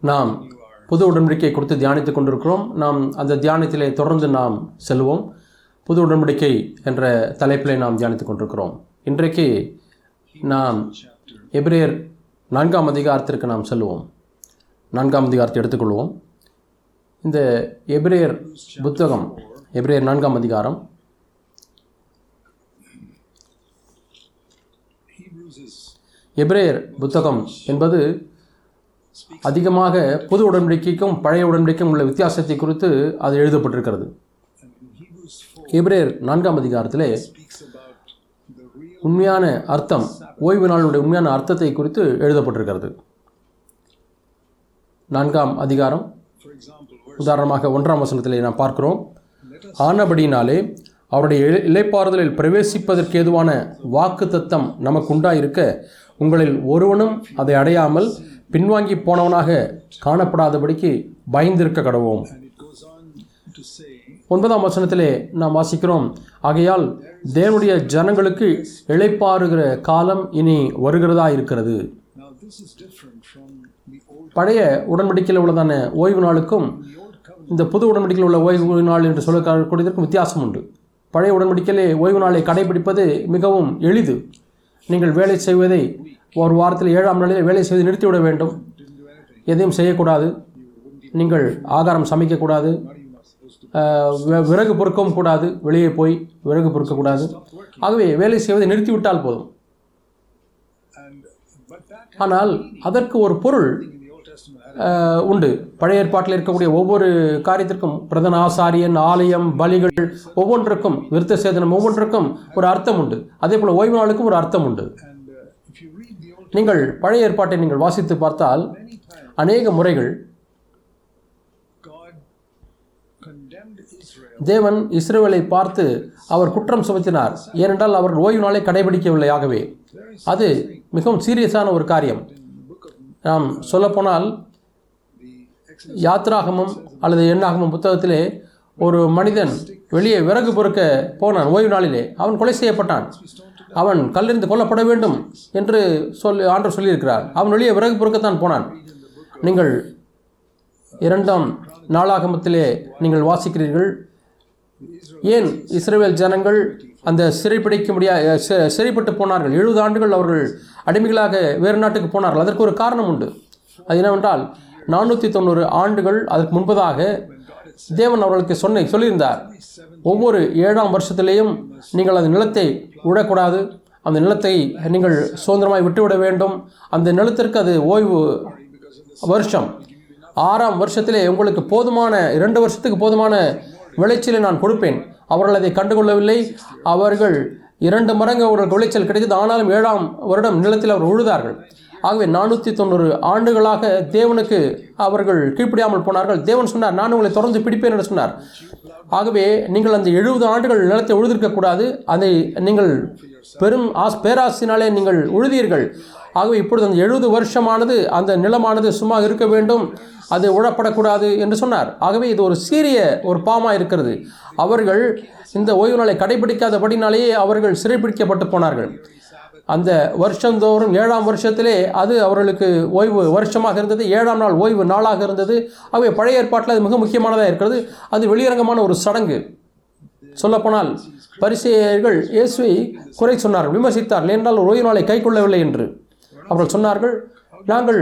நாம் புது உடன்படிக்கை கொடுத்து தியானித்துக் கொண்டிருக்கிறோம். நாம் அந்த தியானத்திலே தொடர்ந்து நாம் செல்வோம். புது உடன்படிக்கை என்ற தலைப்பிலே நாம் தியானித்துக் கொண்டிருக்கிறோம். இன்றைக்கு நாம். எபிரேயர் நான்காம் அதிகாரத்திற்கு நாம் செல்வோம். நான்காம் அதிகாரத்தை எடுத்துக்கொள்வோம். இந்த எபிரேயர் புத்தகம் எபிரேயர் நான்காம் அதிகாரம். எபிரேயர் புத்தகம் என்பது அதிகமாக புது உடன்படிக்கைக்கும் பழைய உடன்படிக்கைக்கும் உள்ள வித்தியாசத்தை குறித்து அது எழுதப்பட்டிருக்கிறது. எபிரேயர் நான்காம் அதிகாரத்திலே உண்மையான அர்த்தம் ஓய்வு நாளுடைய உண்மையான அர்த்தத்தை குறித்து எழுதப்பட்டிருக்கிறது. நான்காம் அதிகாரம் உதாரணமாக ஒன்றாம் வசனத்திலே நாம் பார்க்கிறோம். ஆனபடினாலே ஆனபடியினாலே அவருடைய இலைப்பாறுதலில் பிரவேசிப்பதற்கு ஏதுவான வாக்கு தத்தம் நமக்கு உண்டாயிருக்க உங்களில் ஒருவனும் அதை அடையாமல் பின்வாங்கி போனவனாக காணப்படாதபடிக்கு பயந்திருக்க கடவோம் ஒன்பதாம் வசனத்திலே நாம் வாசிக்கிறோம் ஆகையால் தேவனுடைய ஜனங்களுக்கு இழைப்பாருகிற காலம் இனி வருகிறதா இருக்கிறது. பழைய உடன்படிக்கையில் உள்ளதான ஓய்வு நாளுக்கும் இந்த புது உடன்படிக்கையில் உள்ள ஓய்வு நாள் என்று சொல்லக்கூடியதற்கும் வித்தியாசம் உண்டு. பழைய உடன்படிக்கையிலே ஓய்வு நாளை கடைபிடிப்பது மிகவும் எளிது. நீங்கள் வேலை செய்வதை ஒரு வாரத்தில் ஏழாம் நாளில் வேலை செய்து நிறுத்திவிட வேண்டும். எதையும் செய்யக்கூடாது. நீங்கள் ஆகாரம் சமைக்கக்கூடாது. விறகு பொறுக்கவும் கூடாது. வெளியே போய் விறகு பொறுக்கக்கூடாது. ஆகவே வேலை செய்வதை நிறுத்திவிட்டால் போதும். ஆனால் அதற்கு ஒரு பொருள் உண்டு. பழைய ஏற்பாட்டில் இருக்கக்கூடிய ஒவ்வொரு காரியத்திற்கும் பிரதன ஆசாரியன் ஆலயம் பலிகள் ஒவ்வொன்றுக்கும் விருத்த சேதனம் ஒவ்வொன்றுக்கும் ஒரு அர்த்தம் உண்டு. அதே போல் ஓய்வு நாளுக்கும் ஒரு அர்த்தம் உண்டு. நீங்கள் பழைய ஏற்பாட்டை நீங்கள் வாசித்து பார்த்தால் அநேக முறைகள் தேவன் இஸ்ரேவேலை பார்த்து அவர் குற்றம் சுமத்தினார். ஏனென்றால் அவர்கள் ஓய்வு நாளை கடைபிடிக்கவில்லை ஆகவே. அது மிகவும் சீரியஸான ஒரு காரியம். நாம் சொல்லப்போனால் யாத்ராகமம் அல்லது எண்ணாகமம் புத்தகத்திலே ஒரு மனிதன் வெளியே விறகு பொறுக்க போனான். ஓய்வு நாளிலே அவன் கொலை செய்யப்பட்டான். அவன் கல்லெறிந்து கொல்லப்பட வேண்டும் என்று சொல்லி ஆண்டவர் சொல்லியிருக்கிறார். அவன் வெளியே விறகு பொறுக்கத்தான் போனான். நீங்கள் இரண்டாம் நாளாகமத்திலே நீங்கள் வாசிக்கிறீர்கள். ஏன் இஸ்ரேல் ஜனங்கள் அந்த சிறைப்பிடிக்க முடியாத சிறைப்பட்டு போனார்கள்? எழுபது ஆண்டுகள் அவர்கள் அடிமைகளாக வேறு நாட்டுக்கு போனார்கள். அதற்கு ஒரு காரணம் உண்டு. அது என்னவென்றால் நானூற்றி தொண்ணூறு ஆண்டுகள் அதற்கு முன்பதாக தேவன் அவர்களுக்கு சொன்ன சொல்லியிருந்தார் ஒவ்வொரு ஏழாம் வருஷத்திலேயும் நீங்கள் அந்த நிலத்தை விடக்கூடாது. அந்த நிலத்தை நீங்கள் சுதந்திரமாய் விட்டுவிட வேண்டும். அந்த நிலத்திற்கு அது ஓய்வு வருஷம். ஆறாம் வருஷத்திலே உங்களுக்கு போதுமான இரண்டு வருஷத்துக்கு போதுமான விளைச்சலை நான் கொடுப்பேன். அவர்கள் அதை கண்டுகொள்ளவில்லை. அவர்கள் இரண்டு மடங்கு அவர்களுக்கு விளைச்சல் கிடைத்தது. ஆனாலும் ஏழாம் வருடம் நிலத்தில் அவர் உழுதார்கள். ஆகவே நானூற்றி தொண்ணூறு ஆண்டுகளாக தேவனுக்கு அவர்கள் கீழ்ப்படியாமல் போனார்கள். தேவன் சொன்னார் நான் உங்களை தொடர்ந்து பிடிப்பேன் என்று சொன்னார். ஆகவே நீங்கள் அந்த எழுபது ஆண்டுகள் நிலத்தை உழுதிருக்கக்கூடாது அதை நீங்கள் பெரும் ஆஸ் பேராசினாலே நீங்கள் உழுதீர்கள். ஆகவே இப்பொழுது அந்த எழுபது வருஷமானது அந்த நிலமானது சும்மா இருக்க வேண்டும். அது உழப்படக்கூடாது என்று சொன்னார். ஆகவே இது ஒரு சீரிய ஒரு பாமா இருக்கிறது. அவர்கள் இந்த ஓய்வு நாளை கடைபிடிக்காதபடினாலேயே அவர்கள் சிறைப்பிடிக்கப்பட்டு போனார்கள். அந்த வருஷந்தோறும் ஏழாம் வருஷத்திலே அது அவர்களுக்கு ஓய்வு வருஷமாக இருந்தது. ஏழாம் நாள் ஓய்வு நாளாக இருந்தது. ஆகவே பழைய ஏற்பாட்டில் அது மிக முக்கியமானதாக இருக்கிறது. அது வெளியரங்கமான ஒரு சடங்கு. சொல்லப்போனால் பரிசெயர்கள் இயேசுவை குறை சொன்னார்கள். விமர்சித்தார்கள். என்றால் ஒரு ஓய்வு நாளை கை கொள்ளவில்லை என்று. அவர்கள் சொன்னார்கள் நாங்கள்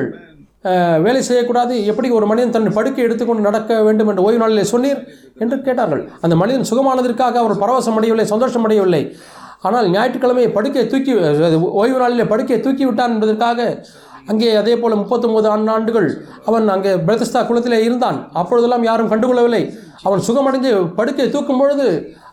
வேலை செய்யக்கூடாது. எப்படி ஒரு மனிதன் தன் படுக்கை எடுத்துக்கொண்டு நடக்க வேண்டும் என்று ஓய்வு நாளிலே சொன்னீர்? என்று கேட்டார்கள். அந்த மனிதன் சுகமானதற்காக அவர் பரவசம் அடையவில்லை சந்தோஷம் அடையவில்லை. ஆனால் ஞாயிற்றுக்கிழமை படுக்கையை தூக்கி ஓய்வு நாளிலே படுக்கையை தூக்கி விட்டான் என்பதற்காக அங்கே அதே போல் முப்பத்தொம்போது ஆண்டுகள் அவன் அங்கே பிரதஸ்தா குளத்திலே இருந்தான். அப்பொழுதெல்லாம் யாரும் கண்டுகொள்ளவில்லை. அவன் சுகமடைந்து படுக்கையை தூக்கும் பொழுது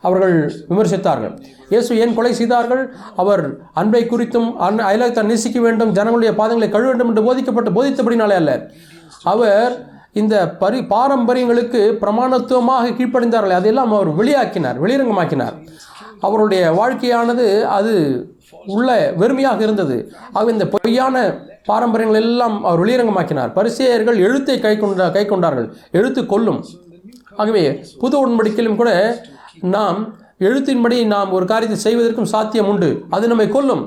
அவர்கள் விமர்சித்தார்கள். இயேசு ஏன் கொலை செய்தார்கள்? அவர் அன்பை குறித்தும் அன் அயலாக நேசிக்க வேண்டும் ஜனங்களுடைய பாதங்களை கழுவ வேண்டும் என்று போதிக்கப்பட்டு போதித்தபடினாலே அல்ல. அவர் இந்த பரி பாரம்பரியங்களுக்கு பிரமாணத்துவமாக கீழ்ப்படைந்தார்கள் அதையெல்லாம் அவர் வெளியாக்கினார் வெளிரங்கமாக்கினார். அவருடைய வாழ்க்கையானது அது உள்ள வெறுமையாக இருந்தது. ஆக இந்த பொய்யான பாரம்பரியங்கள் எல்லாம் அவர் வெளியரங்கமாக்கினார். பரிசேயர்கள் எழுத்தை கை கொண்ட கை கொண்டார்கள். எழுத்து கொல்லும் ஆகவே புது உடன்படிக்கையிலும் கூட நாம் எழுத்தின்படி நாம் ஒரு காரியத்தை செய்வதற்கும் சாத்தியம் உண்டு. அது நம்மை கொல்லும்.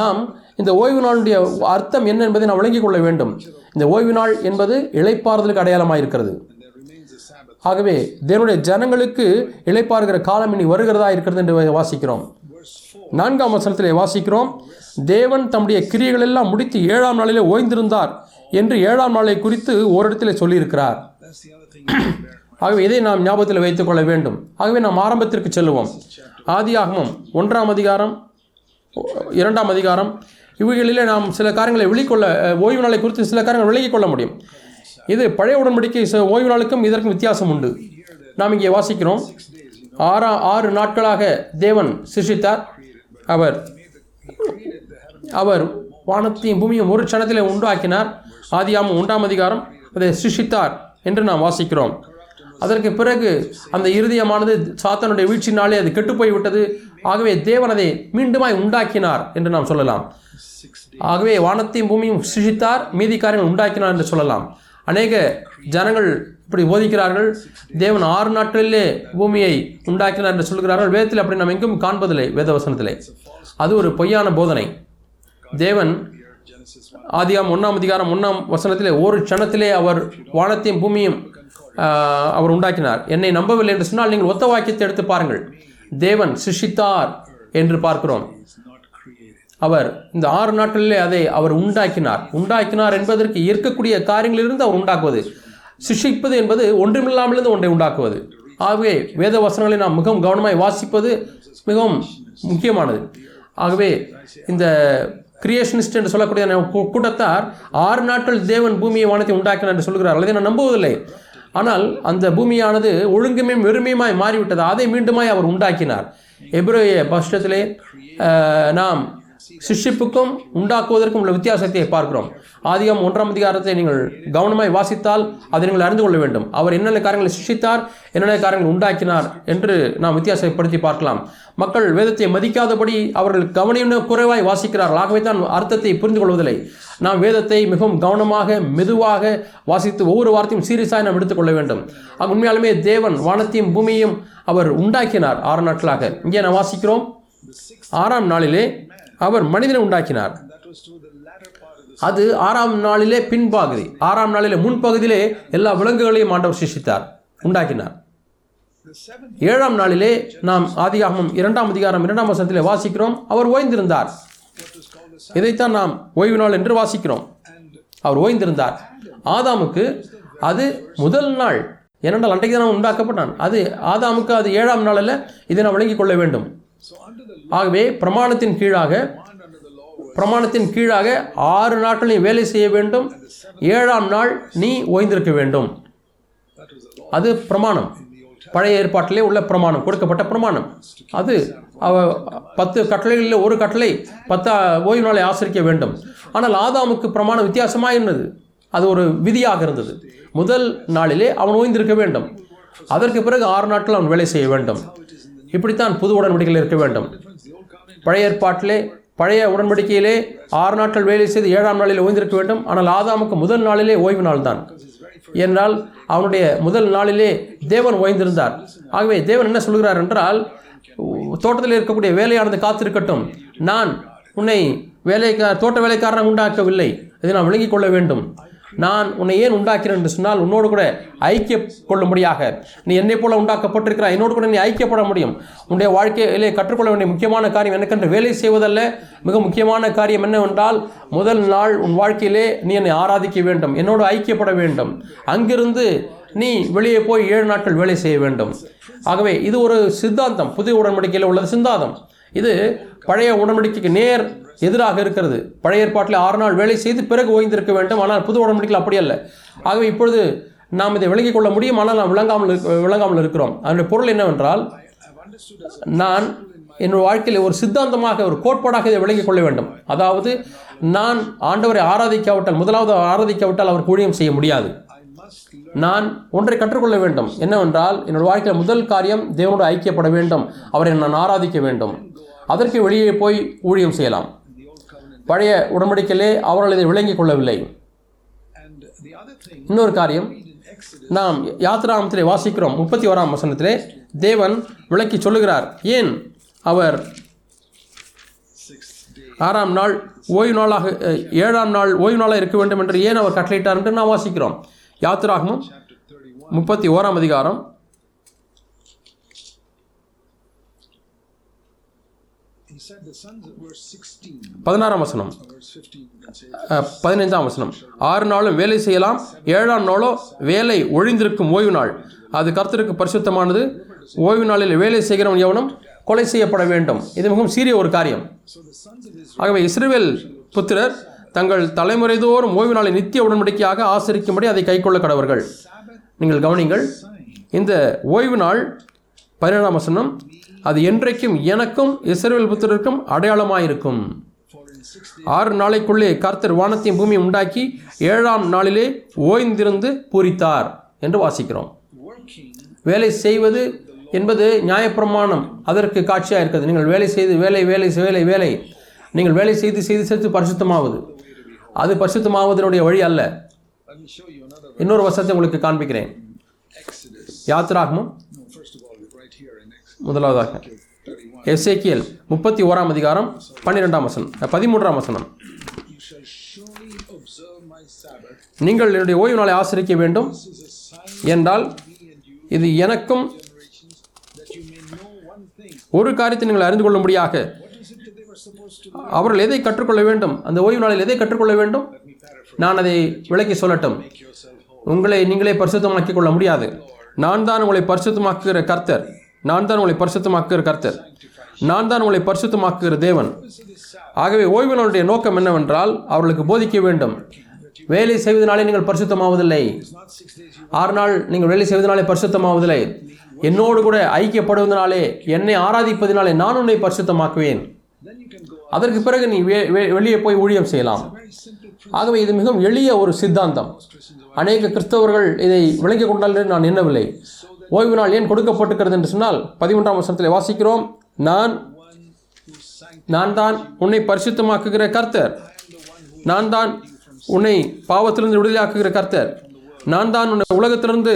நாம் இந்த ஓய்வு நாளுடைய அர்த்தம் என்ன என்பதை நாம் விளங்கிக் கொள்ள வேண்டும். இந்த ஓய்வு நாள் என்பது இழைப்பாறுதலுக்கு அடையாளமாக இருக்கிறது ஆகவே தேவனுடைய ஜனங்களுக்கு இழைப்பார்கிற காலம் இனி வருகிறதா இருக்கிறது என்று வாசிக்கிறோம். நான்காம் வசனத்திலே வாசிக்கிறோம். தேவன் தம்முடைய கிரியைகள் எல்லாம் முடித்து ஏழாம் நாளிலே ஓய்ந்திருந்தார் என்று ஏழாம் நாளை குறித்து ஓரிடத்தில் சொல்லியிருக்கிறார். ஆகவே இதை நாம் ஞாபகத்தில் வைத்துக் கொள்ள வேண்டும். ஆகவே நாம் ஆரம்பத்திற்கு செல்லுவோம். ஆதியாகமம் ஒன்றாம் அதிகாரம் இரண்டாம் அதிகாரம். இவைகளிலே நாம் சில காரியங்களை வெளிக்கொள்ள ஓய்வு நாளை குறித்து சில காரியங்களை விலகிக் கொள்ள முடியும். இது பழைய உடன்படிக்கை ஓய்வு நாளுக்கும் இதற்கும் வித்தியாசம் உண்டு. நாம் இங்கே வாசிக்கிறோம். ஆறா ஆறு நாட்களாக தேவன் சிருஷித்தார் அவர் அவர் வானத்தையும் பூமியும் ஒரு க்ஷணத்திலே உண்டாக்கினார். ஆதியாமம் ஒன்றாம் அதிகாரம் அதை சிருஷித்தார் என்று நாம் வாசிக்கிறோம். அதற்கு பிறகு அந்த இருதயமானது சாத்தானுடைய வீழ்ச்சினாலே அது கெட்டுப்போய் விட்டது ஆகவே தேவன் அதை மீண்டுமாய் உண்டாக்கினார் என்று நாம் சொல்லலாம். ஆகவே வானத்தையும் பூமியும் சிருஷ்டித்தார் மீதி காரியங்கள் உண்டாக்கினார் என்று சொல்லலாம். அநேக ஜனங்கள் இப்படி போதிக்கிறார்கள். தேவன் ஆறு நாட்களிலே பூமியை உண்டாக்கினார் என்று சொல்கிறார்கள். வேதத்தில் அப்படி நாம் எங்கும் காண்பதில்லை வேதவசனத்திலே. அது ஒரு பொய்யான போதனை. தேவன் The earth, Genesis 1. ஆதியாம் ஒன்றாம் அதிகாரம் ஒன்றாம் வசனத்திலே ஒரு க்ஷணத்திலே அவர் வானத்தையும் பூமியும் அவர் உண்டாக்கினார். என்னை நம்பவில்லை என்று சொன்னால் நீங்கள் ஒத்த வாக்கியத்தை எடுத்து பாருங்கள். தேவன் சிஷித்தார் என்று பார்க்கிறோம். அவர் இந்த ஆறு நாட்களிலே அதை அவர் உண்டாக்கினார். உண்டாக்கினார் என்பதற்கு இருக்கக்கூடிய காரியங்களிலிருந்து அவர் உண்டாக்குவது. சிஷிப்பது என்பது ஒன்றுமில்லாமலிருந்து ஒன்றை உண்டாக்குவது. ஆகவே வேத வசனங்களை நாம் மிகவும் கவனமாய் வாசிப்பது மிகவும் முக்கியமானது. ஆகவே இந்த கிரியேஷனிஸ்ட் என்று சொல்லக்கூடிய கூட்டத்தார் ஆறு நாட்கள் தேவன் பூமியை வானத்தை உண்டாக்கினார் என்று சொல்கிறார் அல்லது நான் நம்புவதில்லை. ஆனால் அந்த பூமியானது ஒழுங்குமே வெறுமையுமாய் மாறிவிட்டது. அதை மீண்டுமாய் அவர் உண்டாக்கினார். எப்ரோய பஷ்டத்திலே நாம் சிஷிப்புக்கும் உண்டாக்குவதற்கும் உள்ள வித்தியாசத்தை பார்க்கிறோம். ஆதிகம் ஒன்றாம் அதிகாரத்தை நீங்கள் கவனமாய் வாசித்தால் அதை நீங்கள் அறிந்து கொள்ள வேண்டும். அவர் என்னென்ன காரியங்களை சிஷித்தார் என்னென்ன காரியங்களை உண்டாக்கினார் என்று நாம் வித்தியாசப்படுத்தி பார்க்கலாம். மக்கள் வேதத்தை மதிக்காதபடி அவர்கள் கவனின குறைவாய் வாசிக்கிறார்கள். ஆகவே தான் அர்த்தத்தை புரிந்து கொள்வதில்லை. நாம் வேதத்தை மிகவும் கவனமாக மெதுவாக வாசித்து ஒவ்வொரு வார்த்தையும் சீரியஸாக நாம் எடுத்துக்கொள்ள வேண்டும். உண்மையாலுமே தேவன் வானத்தையும் பூமியையும் அவர் உண்டாக்கினார் ஆறு நாட்களாக. இங்கே நாம் வாசிக்கிறோம். ஆறாம் நாளிலே அவர் மனிதனை உண்டாக்கினார். அது ஆறாம் நாளிலே பின்பகுதி. ஆறாம் நாளிலே முன்பகுதியிலே எல்லா விலங்குகளையும் ஆண்டவர் சிருஷ்டித்தார் உண்டாக்கினார். ஏழாம் நாளிலே நாம் ஆதியாகமம் இரண்டாம் அதிகாரம் இரண்டாம் வசனத்திலே வாசிக்கிறோம் அவர் ஓய்ந்திருந்தார். இதைத்தான் நாம் ஓய்வு நாள் என்று வாசிக்கிறோம். அவர் ஓய்ந்திருந்தார். ஆதாமுக்கு அது முதல் நாள். ஏனென்றால் அன்றைக்கு தான் உண்டாக்கப்பட்டான். அது ஆதாமுக்கு அது ஏழாம் நாளில் இதை நாம் விளங்கிக் கொள்ள வேண்டும். ஆகவே பிரமாணத்தின் கீழாக பிரமாணத்தின் கீழாக ஆறு நாட்கள் நீ வேலை செய்ய வேண்டும். ஏழாம் நாள் நீ ஓய்ந்திருக்க வேண்டும். அது பிரமாணம். பழைய ஏற்பாட்டிலே உள்ள பிரமாணம் கொடுக்கப்பட்ட பிரமாணம். அது அவ பத்து கட்டளைகளில் ஒரு கட்டளை பத்து ஓய்வு நாளை ஆசரிக்க வேண்டும். ஆனால் ஆதாமுக்கு பிரமாணம் வித்தியாசமாக இருந்தது அது ஒரு விதியாக இருந்தது. முதல் நாளிலே அவன் ஓய்ந்திருக்க வேண்டும். அதற்கு பிறகு ஆறு நாட்கள் அவன் வேலை செய்ய வேண்டும். இப்படித்தான் புது உடன்படிக்கையில் இருக்க வேண்டும். பழைய ஏற்பாட்டிலே பழைய உடன்படிக்கையிலே ஆறு நாட்கள் வேலை செய்து ஏழாம் நாளில் ஓய்ந்திருக்க வேண்டும். ஆனால் ஆதாமுக்கு முதல் நாளிலே ஓய்வு நாள் தான் என்றால் அவனுடைய முதல் நாளிலே தேவன் ஓய்ந்திருந்தார். ஆகவே தேவன் என்ன சொல்கிறார் என்றால் தோட்டத்தில் இருக்கக்கூடிய வேலையானது காத்திருக்கட்டும். நான் உன்னை வேலைக்கா தோட்ட வேலைக்காரனை உண்டாக்கவில்லை. இதை நான் விளங்கிக் கொள்ள வேண்டும். நான் உன்னை ஏன் உண்டாக்கிறேன் என்று சொன்னால் உன்னோடு கூட ஐக்கிய கொள்ளும்படியாக நீ என்னை போல உண்டாக்கப்பட்டிருக்கிறாய். என்னோடு கூட நீ ஐக்கியப்பட முடியும். உன்னுடைய வாழ்க்கையிலே கற்றுக்கொள்ள வேண்டிய முக்கியமான காரியம் எனக்கென்று வேலை செய்வதல்ல. மிக முக்கியமான காரியம் என்னவென்றால் முதல் நாள் உன் வாழ்க்கையிலே நீ என்னை ஆராதிக்க வேண்டும். என்னோடு ஐக்கியப்பட வேண்டும். அங்கிருந்து நீ வெளியே போய் ஏழு நாட்கள் வேலை செய்ய வேண்டும். ஆகவே இது ஒரு சித்தாந்தம். புதிய உடன்படிக்கையில் உள்ளது சித்தாந்தம் இது பழைய உடன்படிக்கைக்கு நேர் எதிராக இருக்கிறது. பழைய ஏற்பாட்டில் ஆறு நாள் வேலை செய்து பிறகு ஓய்ந்திருக்க வேண்டும். ஆனால் புது உடன்படிக்கையில் அப்படி அல்ல. ஆகவே இப்பொழுது நாம் இதை விளங்கிக் கொள்ள முடியும். ஆனால் நாம் விளங்காமல் இருக்க- விளங்காமல் இருக்கிறோம். அதனுடைய பொருள் என்னவென்றால் நான் என்னோட வாழ்க்கையில் ஒரு சித்தாந்தமாக ஒரு கோட்பாடாக இதை விளங்கிக் கொள்ள வேண்டும். அதாவது நான் ஆண்டவரை ஆராதிக்காவிட்டால் முதலாவது ஆராதிக்காவிட்டால் அவர் ஊழியம் செய்ய முடியாது. நான் ஒன்றை கற்றுக்கொள்ள வேண்டும். என்னவென்றால் என்னோட வாழ்க்கையில் முதல் காரியம் தேவனோடு ஐக்கியப்பட வேண்டும். அவரை நான் ஆராதிக்க வேண்டும். அதற்கு வெளியே போய் ஊழியம் செய்யலாம். பழைய உடன்படிக்கையிலே அவர்கள் இதை விளங்கிக் கொள்ளவில்லை. இன்னொரு காரியம் நாம் யாத்திராமத்திலே வாசிக்கிறோம் முப்பத்தி ஓராம் வசனத்திலே தேவன் விளக்கி சொல்லுகிறார் ஏன் அவர் ஆறாம் நாள் ஓய்வு நாளாக ஏழாம் நாள் ஓய்வு நாளாக இருக்க வேண்டும் என்று ஏன் அவர் கட்டளையிட்டார்? என்று நாம் வாசிக்கிறோம். யாத்திராகமும் முப்பத்தி ஓராம் அதிகாரம் பதினாறாம் வசனம். Or verse 15, you can say. அஹ், பதினைந்தாம் வசனம். ஆறு நாளும் வேலை செய்யலாம் ஏழாம் நாளோ வேலை ஒழிந்திருக்கும் ஓய்வு நாள். அது கர்த்தருக்கு பரிசுத்தமானது. ஓய்வு நாளில் வேலை செய்கிறவன் எவனும் கொலை செய்யப்பட வேண்டும். இது மிகவும் சீரிய ஒரு காரியம். ஆகவே இஸ்ரவேல் புத்திரர் தங்கள் தலைமுறைதோறும் ஓய்வு நாளை நித்திய உடன்படிக்கையாக ஆசரிக்கும்படி அதை கைக்கொள்ள கடவர்கள். நீங்கள் கவனிங்கள் இந்த ஓய்வு நாள் பதினேழாம் வசனம் அது என்றைக்கும் எனக்கும் இஸ்ரேல் புத்திரருக்கும் அடையாளமாயிருக்கும். ஆறு நாளைக்குள்ளே கர்த்தர் வானத்தையும் பூமியை உண்டாக்கி ஏழாம் நாளிலே ஓய்ந்திருந்து பூரித்தார் என்று வாசிக்கிறோம். வேலை செய்வது என்பது நியாயப்பிரமாணம். அதற்கு காட்சியாக இருக்கிறது. நீங்கள் வேலை செய்து வேலை வேலை வேலை வேலை. நீங்கள் வேலை செய்து செய்து செய்து பரிசுத்தமாவது. அது பரிசுத்தமாவதனுடைய வழி அல்ல. இன்னொரு வசத்தை உங்களுக்கு காண்பிக்கிறேன். யாத்திராகமும் முதலாவதாக 31. எசேக்கியல் முப்பத்தி ஓராம் அதிகாரம் பன்னிரெண்டாம் வசனம் பதிமூன்றாம் வசனம். நீங்கள் என்னுடைய ஓய்வு நாளை ஆசிரிக்க வேண்டும் என்றால் இது எனக்கும். ஒரு காரியத்தை நீங்கள் அறிந்து கொள்ளும்படியாக to do? அவர்கள் எதை கற்றுக்கொள்ள வேண்டும் அந்த ஓய்வு நாளில் எதை கற்றுக்கொள்ள வேண்டும். நான் அதை விளக்கி சொல்லட்டும். உங்களை நீங்களே பரிசுத்தமாக்கிக் கொள்ள முடியாது நான் தான் உங்களை பரிசுத்தமாக்குகிற கர்த்தர் நான் தான் உங்களை பரிசுத்தமாக்குகிற கர்த்தர். நான் தான் உங்களை பரிசுத்தமாக்குகிற தேவன். ஆகவே ஓய்வினருடைய நோக்கம் என்னவென்றால் அவர்களுக்கு போதிக்க வேண்டும். வேலை செய்வதனாலே நீங்கள் பரிசுத்தமாவதில்லை. ஆறு நாள் நீங்கள் வேலை செய்வதனாலே பரிசுத்தமாவதில்லை. என்னோடு கூட ஐக்கியப்படுவதனாலே என்னை ஆராதிப்பதினாலே நான் உன்னை பரிசுத்தமாக்குவேன். அதற்கு பிறகு நீ வே- வெளியே போய் ஊழியம் செய்யலாம். ஆகவே இது மிகவும் எளிய ஒரு சித்தாந்தம். அநேக கிறிஸ்தவர்கள் இதை விளங்கிக் கொண்டால் நான் எண்ணவில்லை. ஓய்வு நாள் ஏன் கொடுக்கப்பட்டிருக்கிறது என்று சொன்னால் பதிமூன்றாம் வருஷத்தில் வாசிக்கிறோம் நான் நான் தான் உன்னை பரிசுத்தமாக்குகிற கர்த்தர். நான் தான் உன்னை பாவத்திலிருந்து விடுதலையாக்குகிற கர்த்தர். நான் தான் உன்னை உலகத்திலிருந்து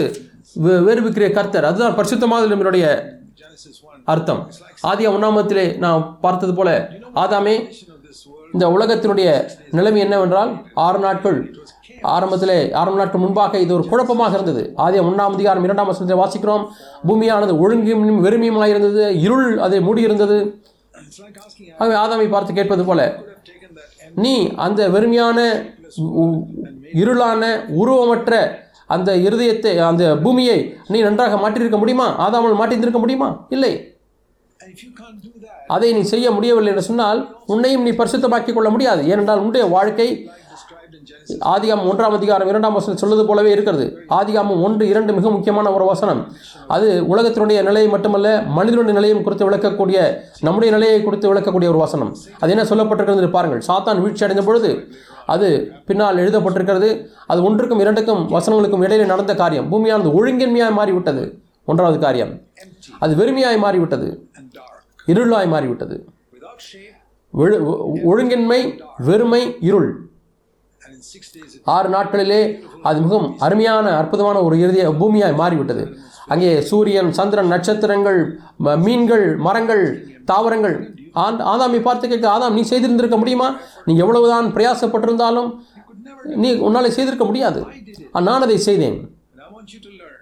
வே- கர்த்தர். அதுதான் பரிசுத்தமாக என்னுடைய அர்த்தம். ஆதிய உண்ணாமத்திலே நான் பார்த்தது போல ஆதாமே இந்த உலகத்தினுடைய நிலைமை என்னவென்றால் ஆறு நாட்கள் ஆரம்பத்தில் ஆரம்ப நாட்கள் முன்பாக இது ஒரு குழப்பமாக இருந்தது. ஆதிய ஒன்றாம் அதிகாரம் இரண்டாம் வசனத்தை வாசிக்கிறோம். பூமியானது ஒழுங்கும் வெறுமையுமாக இருந்தது இருள் அதை மூடியிருந்தது. ஆகவே ஆதாமை பார்த்து கேட்பது போல நீ அந்த வெறுமையான இருளான உருவமற்ற அந்த இருதயத்தை அந்த பூமியை நீ நன்றாக மாற்றியிருக்க முடியுமா? ஆதாமல் மாற்றியிருந்திருக்க முடியுமா? இல்லை. அதை நீ செய்ய முடியவில்லை என்று சொன்னால் உன்னையும் நீ பரிசுத்தமாக்கிக் கொள்ள முடியாது. ஏனென்றால் உன்னுடைய வாழ்க்கை ஆதிகாமம் ஒன்றாம் அதிகாரம் இரண்டாம் வசனம் சொல்வது போலவே இருக்கிறது. ஆதிகாமம் ஒன்று இரண்டு மிக முக்கியமான ஒரு வசனம். அது உலகத்தினுடைய நிலையை மட்டுமல்ல மனிதனுடைய நிலையும் குறித்து விளக்கக்கூடிய நம்முடைய நிலையை குறித்து விளக்கக்கூடிய ஒரு வசனம். அது என்ன சொல்லப்பட்டிருக்கிறது பாருங்கள். சாத்தான் வீழ்ச்சி அடைந்த பொழுது அது பின்னால் எழுதப்பட்டிருக்கிறது. அது ஒன்றுக்கும் இரண்டுக்கும் வசனங்களுக்கும் இடையிலே நடந்த காரியம். பூமியானது ஒழுங்கின்மையாய் மாறிவிட்டது. ஒன்றாவது காரியம். அது வெறுமையாய் மாறிவிட்டது. இருளாய் மாறிவிட்டது. ஒழுங்கின்மை வெறுமை இருள். ஆறு நாட்களிலே அது மிகவும் அருமையான அற்புதமான ஒரு இறுதிய பூமியாக மாறிவிட்டது. அங்கே சூரியன் சந்திரன் நட்சத்திரங்கள் ம- மீன்கள் மரங்கள் தாவரங்கள். ஆந் ஆதாமை பார்த்து கேட்க ஆதாம் நீ செய்திருந்திருக்க முடியுமா? நீ எவ்வளவுதான் பிரயாசப்பட்டிருந்தாலும் நீ உன்னால் செய்திருக்க முடியாது. நான் அதை செய்தேன்.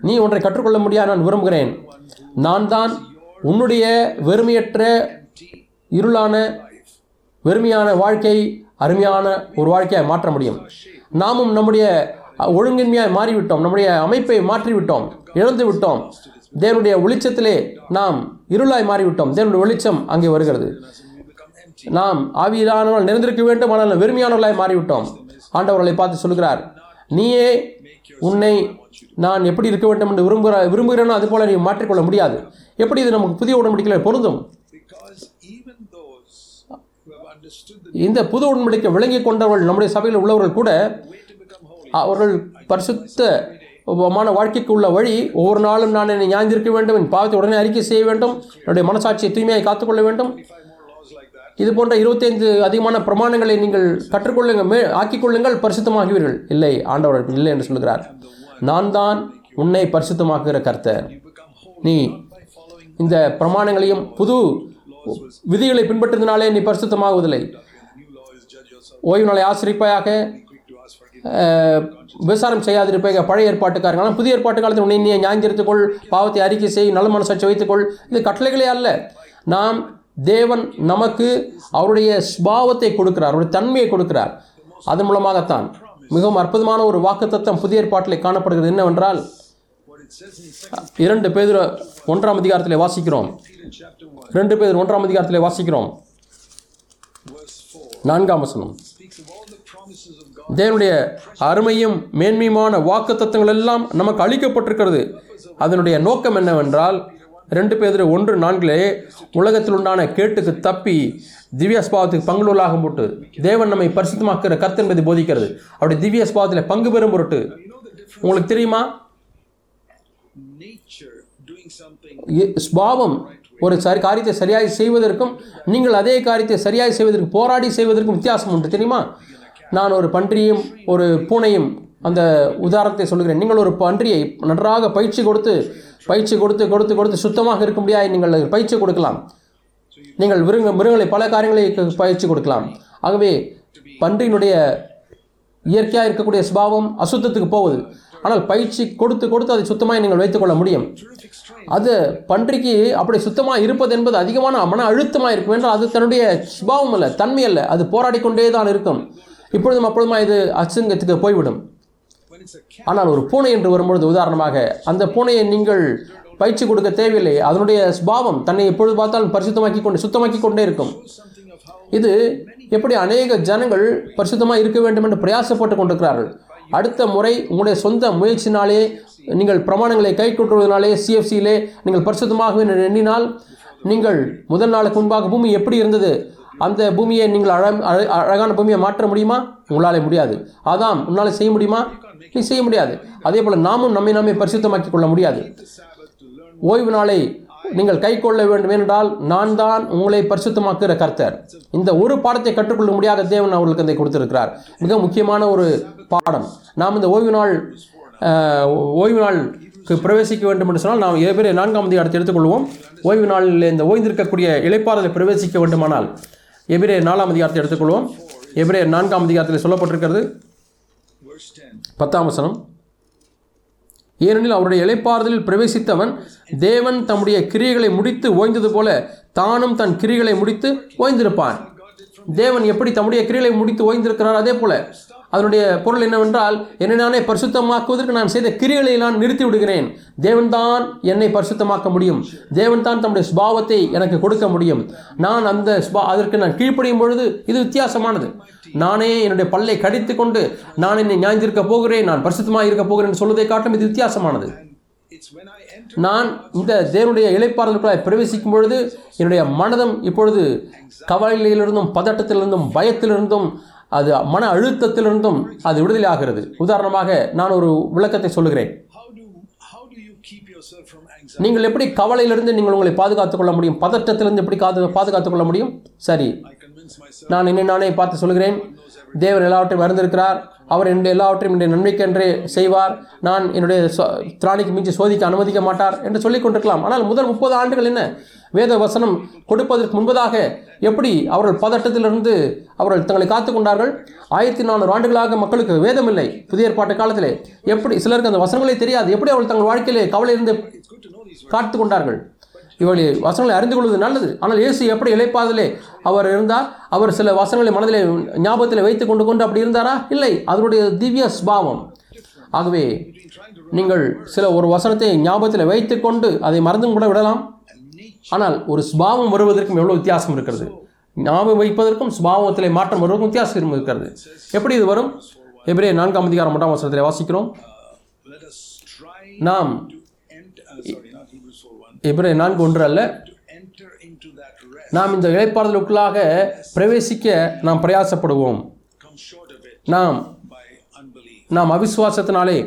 நீ ஒன்றை கற்றுக்கொள்ள முடியாது நான் விரும்புகிறேன். நான் தான் உன்னுடைய வெறுமையற்ற இருளான வெறுமையான வாழ்க்கை அருமையான ஒரு வாழ்க்கையாக மாற்ற முடியும். நாமும் நம்முடைய ஒழுங்கின்மையாக மாறிவிட்டோம். நம்முடைய அமைப்பை மாற்றிவிட்டோம். இழந்து விட்டோம். தேவனுடைய வெளிச்சத்திலே நாம் இருளாய் மாறிவிட்டோம். தேவனுடைய வெளிச்சம் அங்கே வருகிறது. நாம் ஆவியிலானவர்கள் நிறைந்திருக்க வேண்டும் ஆனால் வெறுமையானவர்களாய் மாறிவிட்டோம். ஆண்டவர்களை பார்த்து சொல்கிறார் நீயே உன்னை நான் எப்படி இருக்க வேண்டும் என்று விரும்புகிற விரும்புகிறேனோ அது போல நீ மாற்றிக்கொள்ள முடியாது. எப்படி இது நமக்கு புதிய உடன்படிக்கையில் பொருந்தும்? இந்த புது உடன்படிக்கை விளங்கி கொண்டவர்கள் நம்முடைய சபையில் உள்ளவர்கள் கூட அவர்கள் பரிசுத்தமான வாழ்க்கைக்கு உள்ள வழி ஒவ்வொரு நாளும் நான் என்னை ஞாய்ந்திருக்க வேண்டும் என் பாவத்தை உடனே அறிக்கை செய்ய வேண்டும் என்னுடைய மனசாட்சியை தூய்மையை காத்துக்கொள்ள வேண்டும். இது போன்ற இருபத்தைந்து அதிகமான பிரமாணங்களை நீங்கள் கற்றுக்கொள்ளுங்கள் மே ஆக்கிக்கொள்ளுங்கள் பரிசுத்தமாகுவீர்கள். இல்லை ஆண்டவர் இல்லை என்று சொல்கிறார். நான் தான் உன்னை பரிசுத்தமாக்குகிற கர்த்தர். நீ இந்த பிரமாணங்களையும் புது விதிகளை பின்பற்றினாலே நீ பரிசுத்தமாகுவதில்லை. ஓய்வு நாளை ஆசிரிப்பாயாக விசாரம் செய்யாதிருப்பாக பழைய ஏற்பாட்டுக்காரங்க ஆனால் புதிய ஏற்பாட்டு காலத்தில் உன்னை நீ ஞாயிற்றுக்கொள் பாவத்தை அறிக்கை செய் நல்ல மனசாட்சி வைத்துக்கொள். இது கட்டளைகளே அல்ல. நாம் தேவன் நமக்கு அவருடைய ஸ்பாவத்தை கொடுக்கிறார் அவருடைய தன்மையை கொடுக்கிறார். அதன் மூலமாகத்தான் மிகவும் அற்புதமான ஒரு வாக்குத்தத்தம் புதிய ஏற்பாட்டில் காணப்படுகிறது. என்னவென்றால் இரண்டு பேர் ஒன்றாம் அதிகாரத்தில் வாசிக்கிறோம். ரெண்டு பேர் ஒன்றாம் அதிகாரத்தில் வாசிக்கிறோம். நான்காம் வசனம். தேவனுடைய அருமையும் மேன்மையுமான வாக்குத்தத்தங்கள் எல்லாம் நமக்கு அளிக்கப்பட்டிருக்கிறது. அதனுடைய நோக்கம் என்னவென்றால் ரெண்டு பேர் ஒன்று நான்கிலே உலகத்தில் உண்டான கேட்டுக்கு தப்பி திவ்ய ஸ்பாவத்துக்கு பங்குள்ளாகும் போட்டு தேவன் நம்மை பரிசுத்தமாக்குற கருத்து என்பதை போதிக்கிறது. அப்படி திவ்ய ஸ்பாவத்தில் பங்கு பெறும் பொருட்டு. உங்களுக்கு தெரியுமா? Nature doing something இ- ஸ்பாவம் ஒரு சரி காரியத்தை சரியாய் செய்வதற்கும் நீங்கள் அதே காரியத்தை சரியாய் செய்வதற்கு போராடி செய்வதற்கும் வித்தியாசம் உண்டு தெரியுமா? நான் ஒரு பன்றியும் ஒரு பூனையும் அந்த உதாரணத்தை சொல்கிறேன் நீங்கள் ஒரு பன்றியை நன்றாக பயிற்சி கொடுத்து பயிற்சி கொடுத்து கொடுத்து கொடுத்து சுத்தமாக இருக்க முடியாது நீங்கள் பயிற்சி கொடுக்கலாம். நீங்கள் மிருக மிருகங்களை பல காரியங்களை பயிற்சி கொடுக்கலாம். ஆகவே பன்றியினுடைய இயற்கையாக இருக்கக்கூடிய சுபாவம் அசுத்தத்துக்கு போகுது. ஆனால் பயிற்சி கொடுத்து கொடுத்து அதை சுத்தமாக நீங்கள் வைத்துக்கொள்ள முடியும். அது பன்றிக்கு அப்படி சுத்தமாக இருப்பது என்பது அதிகமான மன அழுத்தமாக இருக்கும் என்றால் அது தன்னுடைய சுபாவம் அல்ல தன்மை அல்ல. அது போராடி கொண்டே தான் இருக்கும். இப்பொழுதும் அப்பொழுதுமா இது அசிங்கத்துக்கு போய்விடும். ஆனால் ஒரு பூனை என்று வரும்பொழுது உதாரணமாக அந்த பூனையை நீங்கள் பயிற்சி கொடுக்க தேவையில்லை. அதனுடைய சுபாவம் தன்னை எப்பொழுது பார்த்தாலும் பரிசுத்தமாக்கி கொண்டு சுத்தமாக்கி கொண்டே இருக்கும். இது எப்படி அநேக ஜனங்கள் பரிசுத்தமாக இருக்க வேண்டும் என்று பிரயாசப்பட்டு கொண்டிருக்கிறார்கள். அடுத்த முறை உங்களுடைய சொந்த முயற்சினாலே நீங்கள் பிரமாணங்களை கை கொட்டுவதனாலே சிஎஃப்சியிலே நீங்கள் பரிசுத்தமாகவே எண்ணினால் நீங்கள் முதல் நாளுக்கு முன்பாக பூமி எப்படி இருந்தது? அந்த பூமியை நீங்கள் அழ அழகான பூமியை மாற்ற முடியுமா? உங்களாலே முடியாது. அதாம் உன்னால் செய்ய முடியுமா? நீ செய்ய முடியாது. அதே போல் நாமும் நம்மை நாமே பரிசுத்தமாக்கி கொள்ள முடியாது. ஓய்வு நாளை நீங்கள் கை கொள்ள வேண்டும் என்றால் நான் தான் உங்களை பரிசுத்தமாக்குகிற கர்த்தர். இந்த ஒரு பாடத்தை கற்றுக்கொள்ள முடியாத தேவன் அவர்களுக்கு அதை கொடுத்திருக்கிறார். மிக முக்கியமான ஒரு பாடம். நாம் இந்த ஓய்வு நாள் ஓய்வு நாளுக்கு பிரவேசிக்க வேண்டும் என்று சொன்னால் நாம் ஏழு பேர் நான்காம் அதிகாரத்தை எடுத்துக்கொள்வோம். ஓய்வு நாளில் இந்த ஓய்ந்திருக்கக்கூடிய இளைப்பாறலை பிரவேசிக்க வேண்டுமானால் எபிரே நாலாம் அதிகாரத்தை எடுத்துக்கொள்வோம். எபிரே நான்காம் அதிகாரத்தில் சொல்லப்பட்டிருக்கிறது. பத்தாம் வசனம். ஏனெனில் அவருடைய இலைப்பாறுதலில் பிரவேசித்தவன் தேவன் தம்முடைய கிரியைகளை முடித்து ஓய்ந்தது போல தானும் தன் கிரிகளை முடித்து ஓய்ந்திருப்பான் தேவன் எப்படி தம்முடைய கிரிகளை முடித்து ஓய்ந்திருக்கிறார்? அதே போல அதனுடைய பொருள் என்னவென்றால் என்னை நானே பரிசுத்தமாக்குவதற்கு நான் செய்த கிரிகளை நான் நிறுத்தி விடுகிறேன். தேவன்தான் என்னை பரிசுத்தமாக்க முடியும். தேவன்தான் தம்முடைய சுபாவத்தை எனக்கு கொடுக்க முடியும். நான் அந்த சுபா அதற்கு நான் கீழ்ப்படியும் பொழுது இது வித்தியாசமானது. நானே என்னுடைய பல்லை கடித்து கொண்டு நான் என்னை ஞாய்ந்திருக்க போகிறேன் நான் பரிசுத்தமாக இருக்க போகிறேன் சொல்வதை காட்டும் இது வித்தியாசமானது. நான் இந்த தேவனுடைய இளைப்பாறுதலுக்குள்ளாய் பிரவேசிக்கும் பொழுது என்னுடைய மனதம் இப்பொழுது கவலையிலிருந்தும் பதட்டத்திலிருந்தும் பயத்திலிருந்தும் அது மன அழுத்தத்திலிருந்தும் அது விடுதலை ஆகிறது உதாரணமாக நான் ஒரு விளக்கத்தை சொல்லுகிறேன். நீங்கள் எப்படி கவலையிலிருந்து நீங்கள் உங்களை பாதுகாத்துக் கொள்ள முடியும் பதட்டத்திலிருந்து எப்படி காது பாதுகாத்துக் கொள்ள முடியும்? சரி. நான் என்னை நானே பார்த்து சொல்கிறேன். தேவன் எல்லாவற்றையும் அறிந்திருக்கிறார். அவர் என்னுடைய எல்லாவற்றையும் என்னுடைய நன்மைக்கென்றே செய்வார். நான் என்னுடைய திராணிக்கு மிஞ்சி சோதிக்க அனுமதிக்க மாட்டார் என்று சொல்லிக் கொண்டிருக்கலாம். ஆனால் முதல் முப்பது ஆண்டுகள் என்ன? வேத வசனம் கொடுப்பதற்கு முன்பதாக எப்படி அவர்கள் பதட்டத்திலிருந்து அவர்கள் தங்களை காத்து கொண்டார்கள்? ஆயிரத்தி நானூறு ஆண்டுகளாக மக்களுக்கு வேதம் இல்லை புதிய ஏற்பாட்டு காலத்திலே எப்படி சிலருக்கு அந்த வசனங்களே தெரியாது. எப்படி அவர்கள் தங்கள் வாழ்க்கையிலே கவலையிலிருந்து காத்து கொண்டார்கள்? இவர்கள் வசனங்களை அறிந்து கொள்வது நல்லது. ஆனால் இயேசு எப்படி இழைப்பாதிலே அவர் இருந்தார் அவர் சில வசனங்களை மனதிலே ஞாபகத்தில் வைத்து கொண்டு கொண்டு அப்படி இருந்தாரா? இல்லை அதனுடைய திவ்ய ஸ்பாவம் ஆகவே நீங்கள் சில ஒரு வசனத்தை ஞாபகத்தில் வைத்துக்கொண்டு அதை மறந்தும் கூட விடலாம். ஆனால் ஒரு ஸ்பாவம் வருவதற்கும் எவ்வளோ வித்தியாசம் இருக்கிறது. ஞாபகம் வைப்பதற்கும் ஸ்பாவத்தில் மாற்றம் வருவதற்கும் வித்தியாசம் இருக்கிறது. எப்படி இது வரும்? எப்படியே நான்காம் அதிகாரம் மட்டும் வசனத்தில் வாசிக்கிறோம். நாம் Hebrews 4 1 எபிரே நான்கு ஒன்று அல்ல. நாம் இந்த இளைப்பாறுதலுக்குள்ளாக பிரவேசிக்க நாம் பிரயாசப்படுவோம். நாம் நாம் அவிசுவாசத்தினாலே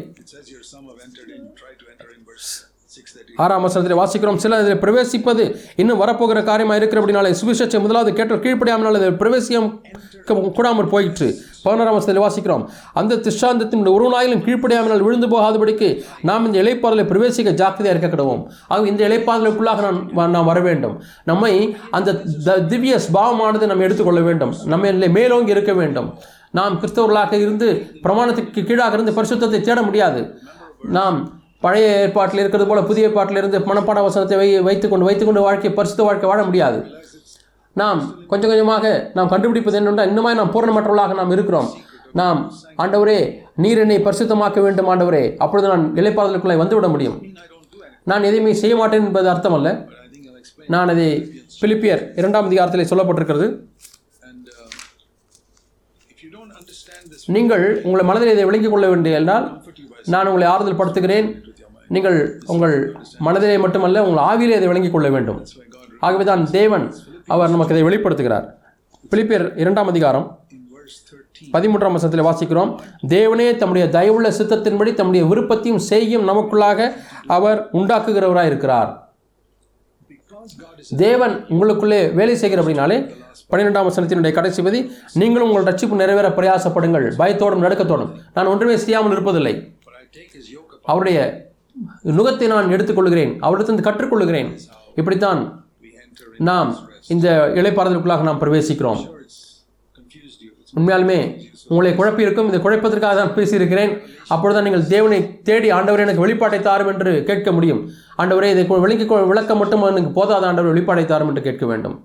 ஆறாம் வசனத்தில் வாசிக்கிறோம் சில இதில் பிரவேசிப்பது இன்னும் வரப்போகிற காரியமாக இருக்கிறபடினாலே சுவிசேஷம் முதலாவது கேட்டோர் கீழ்ப்படியாமல் இதில் பிரவேசியம் கூடாமல் போயிற்று. பதினோராம் வசனத்தில் வாசிக்கிறோம் அந்த திஷ்டாந்தத்தின் ஒரு கீழ்ப்படியாமல் விழுந்து போகாதபடிக்கு நாம் இந்த இலைப்பாதலை பிரவேசிக்க ஜாக்கிரதையாக இருக்க கிடவோம் ஆக இந்த இலைப்பாதலுக்குள்ளாக நான் நாம் வர வேண்டும். நம்மை அந்த த- திவ்ய ஸ்பாவமானது நம்ம எடுத்துக்கொள்ள வேண்டும். நம்ம மேலோங்கி இருக்க வேண்டும். நாம் கிறிஸ்தவர்களாக இருந்து பிரமாணத்துக்கு கீழாக இருந்து பரிசுத்தத்தை தேட முடியாது. நாம் பழைய ஏற்பாட்டில் இருக்கிறது போல புதிய ஏற்பாட்டில் இருந்து மனப்பாட வசனத்தை வை வைத்துக்கொண்டு வைத்துக்கொண்டு வாழ்க்கை பரிசுத்த வாழ்க்கை வாழ முடியாது. நாம் கொஞ்சம் கொஞ்சமாக நாம் கண்டுபிடிப்பது என்னென்றால் இன்னுமாய் நாம் பூரணமற்றவர்களாக நாம் இருக்கிறோம். நாம் ஆண்டவரே நீர் என்னை பரிசுத்தமாக்க வேண்டும் ஆண்டவரே. அப்பொழுது நான் இலைப்பாதலுக்குள்ளே வந்துவிட முடியும். நான் எதையுமே செய்ய மாட்டேன் என்பது அர்த்தம் அல்ல நான் அதை பிலிப்பியர் இரண்டாம் அதிகாரத்தில் சொல்லப்பட்டிருக்கிறது. நீங்கள் உங்களை மனதில் இதை விளங்கிக் கொள்ள வேண்டிய என்றால் நான் உங்களை ஆறுதல் படுத்துகிறேன். நீங்கள் உங்கள் மனதிலே மட்டுமல்ல உங்கள் ஆவியிலே அதை விளங்கிக் கொள்ள வேண்டும். ஆகவே தான் தேவன் அவர் நமக்கு இதை வெளிப்படுத்துகிறார். பிலிப்பியர் இரண்டாம் அதிகாரம் பதிமூன்றாம் வசனத்தில் வாசிக்கிறோம். தேவனே தம்முடைய தயவுள்ள சித்தத்தின்படி தம்முடைய விருப்பத்தையும் செய்யும் நமக்குள்ளாக அவர் உண்டாக்குகிறவராக இருக்கிறார் தேவன் உங்களுக்குள்ளே வேலை செய்கிறபடினாலே பன்னிரெண்டாம் வசனத்தினுடைய கடைசி பதி நீங்களும் உங்கள் ரட்சிப்பு நிறைவேற பிரயாசப்படுங்கள் பயத்தோடும் நடுக்கத்தோடும். நான் ஒன்றுமே செய்யாமல் இருப்பதில்லை. அவருடைய நுகத்தை நான் எடுத்துக்கொள்கிறேன் அவரிடத்திலிருந்து கற்றுக்கொள்கிறேன். இப்படித்தான் நாம் இந்த இளைப்பாறுதலுக்குள்ளாக நாம் பிரவேசிக்கிறோம். உண்மையாலுமே உங்களை குழப்பி இருக்கும் இதை குழப்பதற்காக தான் பேசியிருக்கிறேன். அப்பொழுதுதான் நீங்கள் தேவனை தேடி ஆண்டவரே எனக்கு வெளிப்பாட்டை தாரும் என்று கேட்க முடியும். ஆண்டவரே இதை விளங்கி விளக்க மட்டும் எனக்கு போதாத ஆண்டவர் வெளிப்பாட்டை தாரும் என்று கேட்க வேண்டும்.